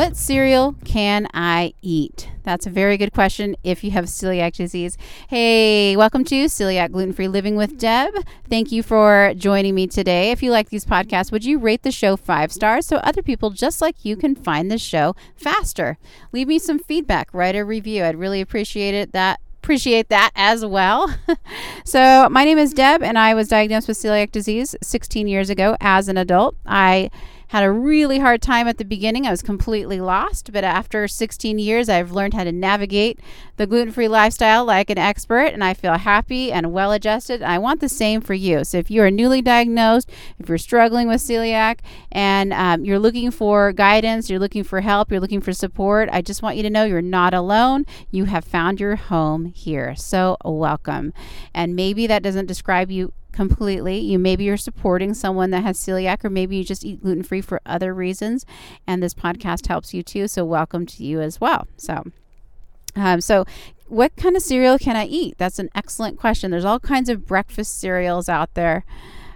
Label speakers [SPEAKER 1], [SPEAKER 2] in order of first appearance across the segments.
[SPEAKER 1] What cereal can I eat? That's a very good question if you have celiac disease. Hey, welcome to Celiac Gluten Free Living with Deb. Thank you for joining me today. If you like these podcasts, would you rate the show five stars so other people just like you can find the show faster? Leave me some feedback, write a review. I'd really appreciate it. That appreciate that as well. so, my name is Deb, and I was diagnosed with celiac disease 16 years ago as an adult. I had a really hard time at the beginning. I was completely lost, but after 16 years, I've learned how to navigate the gluten free lifestyle like an expert, and I feel happy and well adjusted. I want the same for you. So, if you are newly diagnosed, if you're struggling with celiac, and um, you're looking for guidance, you're looking for help, you're looking for support, I just want you to know you're not alone. You have found your home here. So, welcome. And maybe that doesn't describe you completely. You maybe you're supporting someone that has celiac, or maybe you just eat gluten free for other reasons, and this podcast helps you too. So welcome to you as well. So, um, so what kind of cereal can I eat? That's an excellent question. There's all kinds of breakfast cereals out there.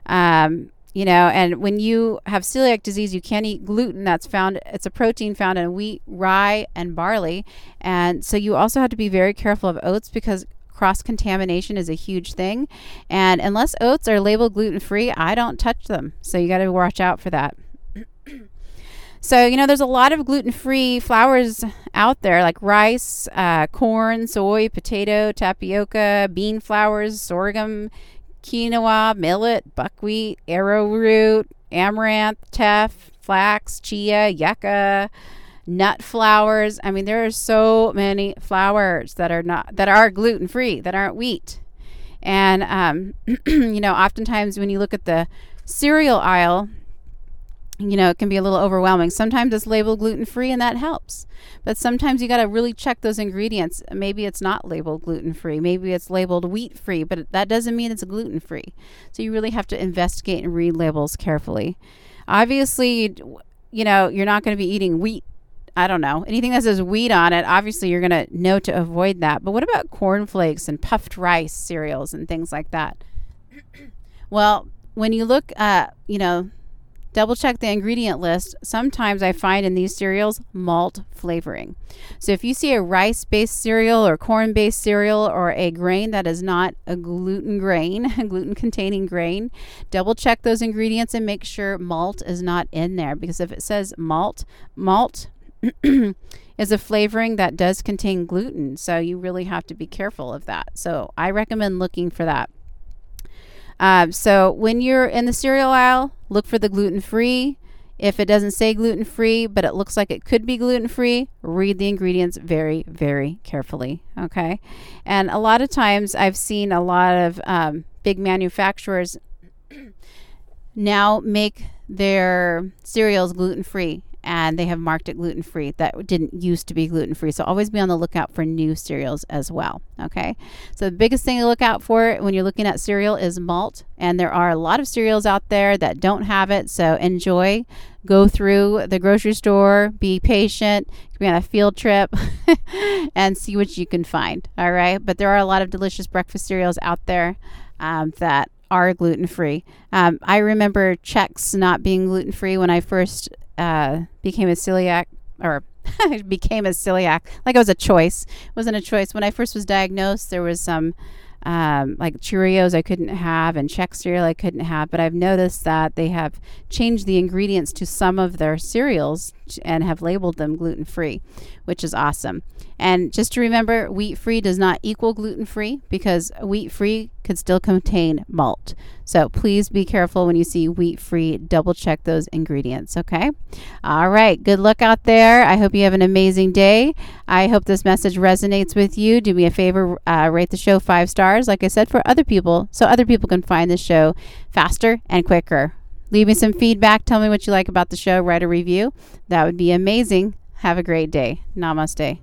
[SPEAKER 1] Um, you know, and when you have celiac disease, you can't eat gluten. That's found, it's a protein found in wheat, rye, and barley. And so you also have to be very careful of oats because cross contamination is a huge thing. And unless oats are labeled gluten free, I don't touch them. So you got to watch out for that. so, you know, there's a lot of gluten free flours out there like rice, uh, corn, soy, potato, tapioca, bean flours, sorghum, quinoa, millet, buckwheat, arrowroot, amaranth, teff, flax, chia, yucca nut flours. I mean, there are so many flours that are not that are gluten free that aren't wheat. And um, you know, oftentimes when you look at the cereal aisle, you know, it can be a little overwhelming. Sometimes it's labeled gluten free and that helps. But sometimes you got to really check those ingredients. Maybe it's not labeled gluten free. Maybe it's labeled wheat free, but that doesn't mean it's gluten free. So you really have to investigate and read labels carefully. Obviously, you know, you're not going to be eating wheat I don't know, anything that says wheat on it, obviously you're going to know to avoid that. But what about cornflakes and puffed rice cereals and things like that? well, when you look at, you know, double check the ingredient list. Sometimes I find in these cereals malt flavoring. So if you see a rice based cereal or corn based cereal or a grain that is not a gluten grain, a gluten containing grain, double check those ingredients and make sure malt is not in there because if it says malt, malt is a flavoring that does contain gluten. So you really have to be careful of that. So I recommend looking for that. Um, so when you're in the cereal aisle, look for the gluten free. If it doesn't say gluten free, but it looks like it could be gluten free, read the ingredients very, very carefully. Okay. And a lot of times I've seen a lot of um, big manufacturers now make their cereals gluten free and they have marked it gluten free that didn't used to be gluten free. So always be on the lookout for new cereals as well. Okay. So the biggest thing to look out for when you're looking at cereal is malt. And there are a lot of cereals out there that don't have it. So enjoy. Go through the grocery store, be patient, be on a field trip, and see what you can find. All right. But there are a lot of delicious breakfast cereals out there um, that are gluten free. Um, I remember Chex not being gluten free when I first uh, became a celiac or became a celiac like it was a choice it wasn't a choice when i first was diagnosed there was some um, like Cheerios I couldn't have and Chex cereal I couldn't have. But I've noticed that they have changed the ingredients to some of their cereals and have labeled them gluten free, which is awesome. And just to remember, wheat free does not equal gluten free because wheat free could still contain malt. So please be careful when you see wheat free. Double check those ingredients, okay? All right. Good luck out there. I hope you have an amazing day. I hope this message resonates with you. Do me a favor, uh, rate the show five stars, like I said, for other people, so other people can find the show faster and quicker. Leave me some feedback. Tell me what you like about the show. Write a review. That would be amazing. Have a great day. Namaste.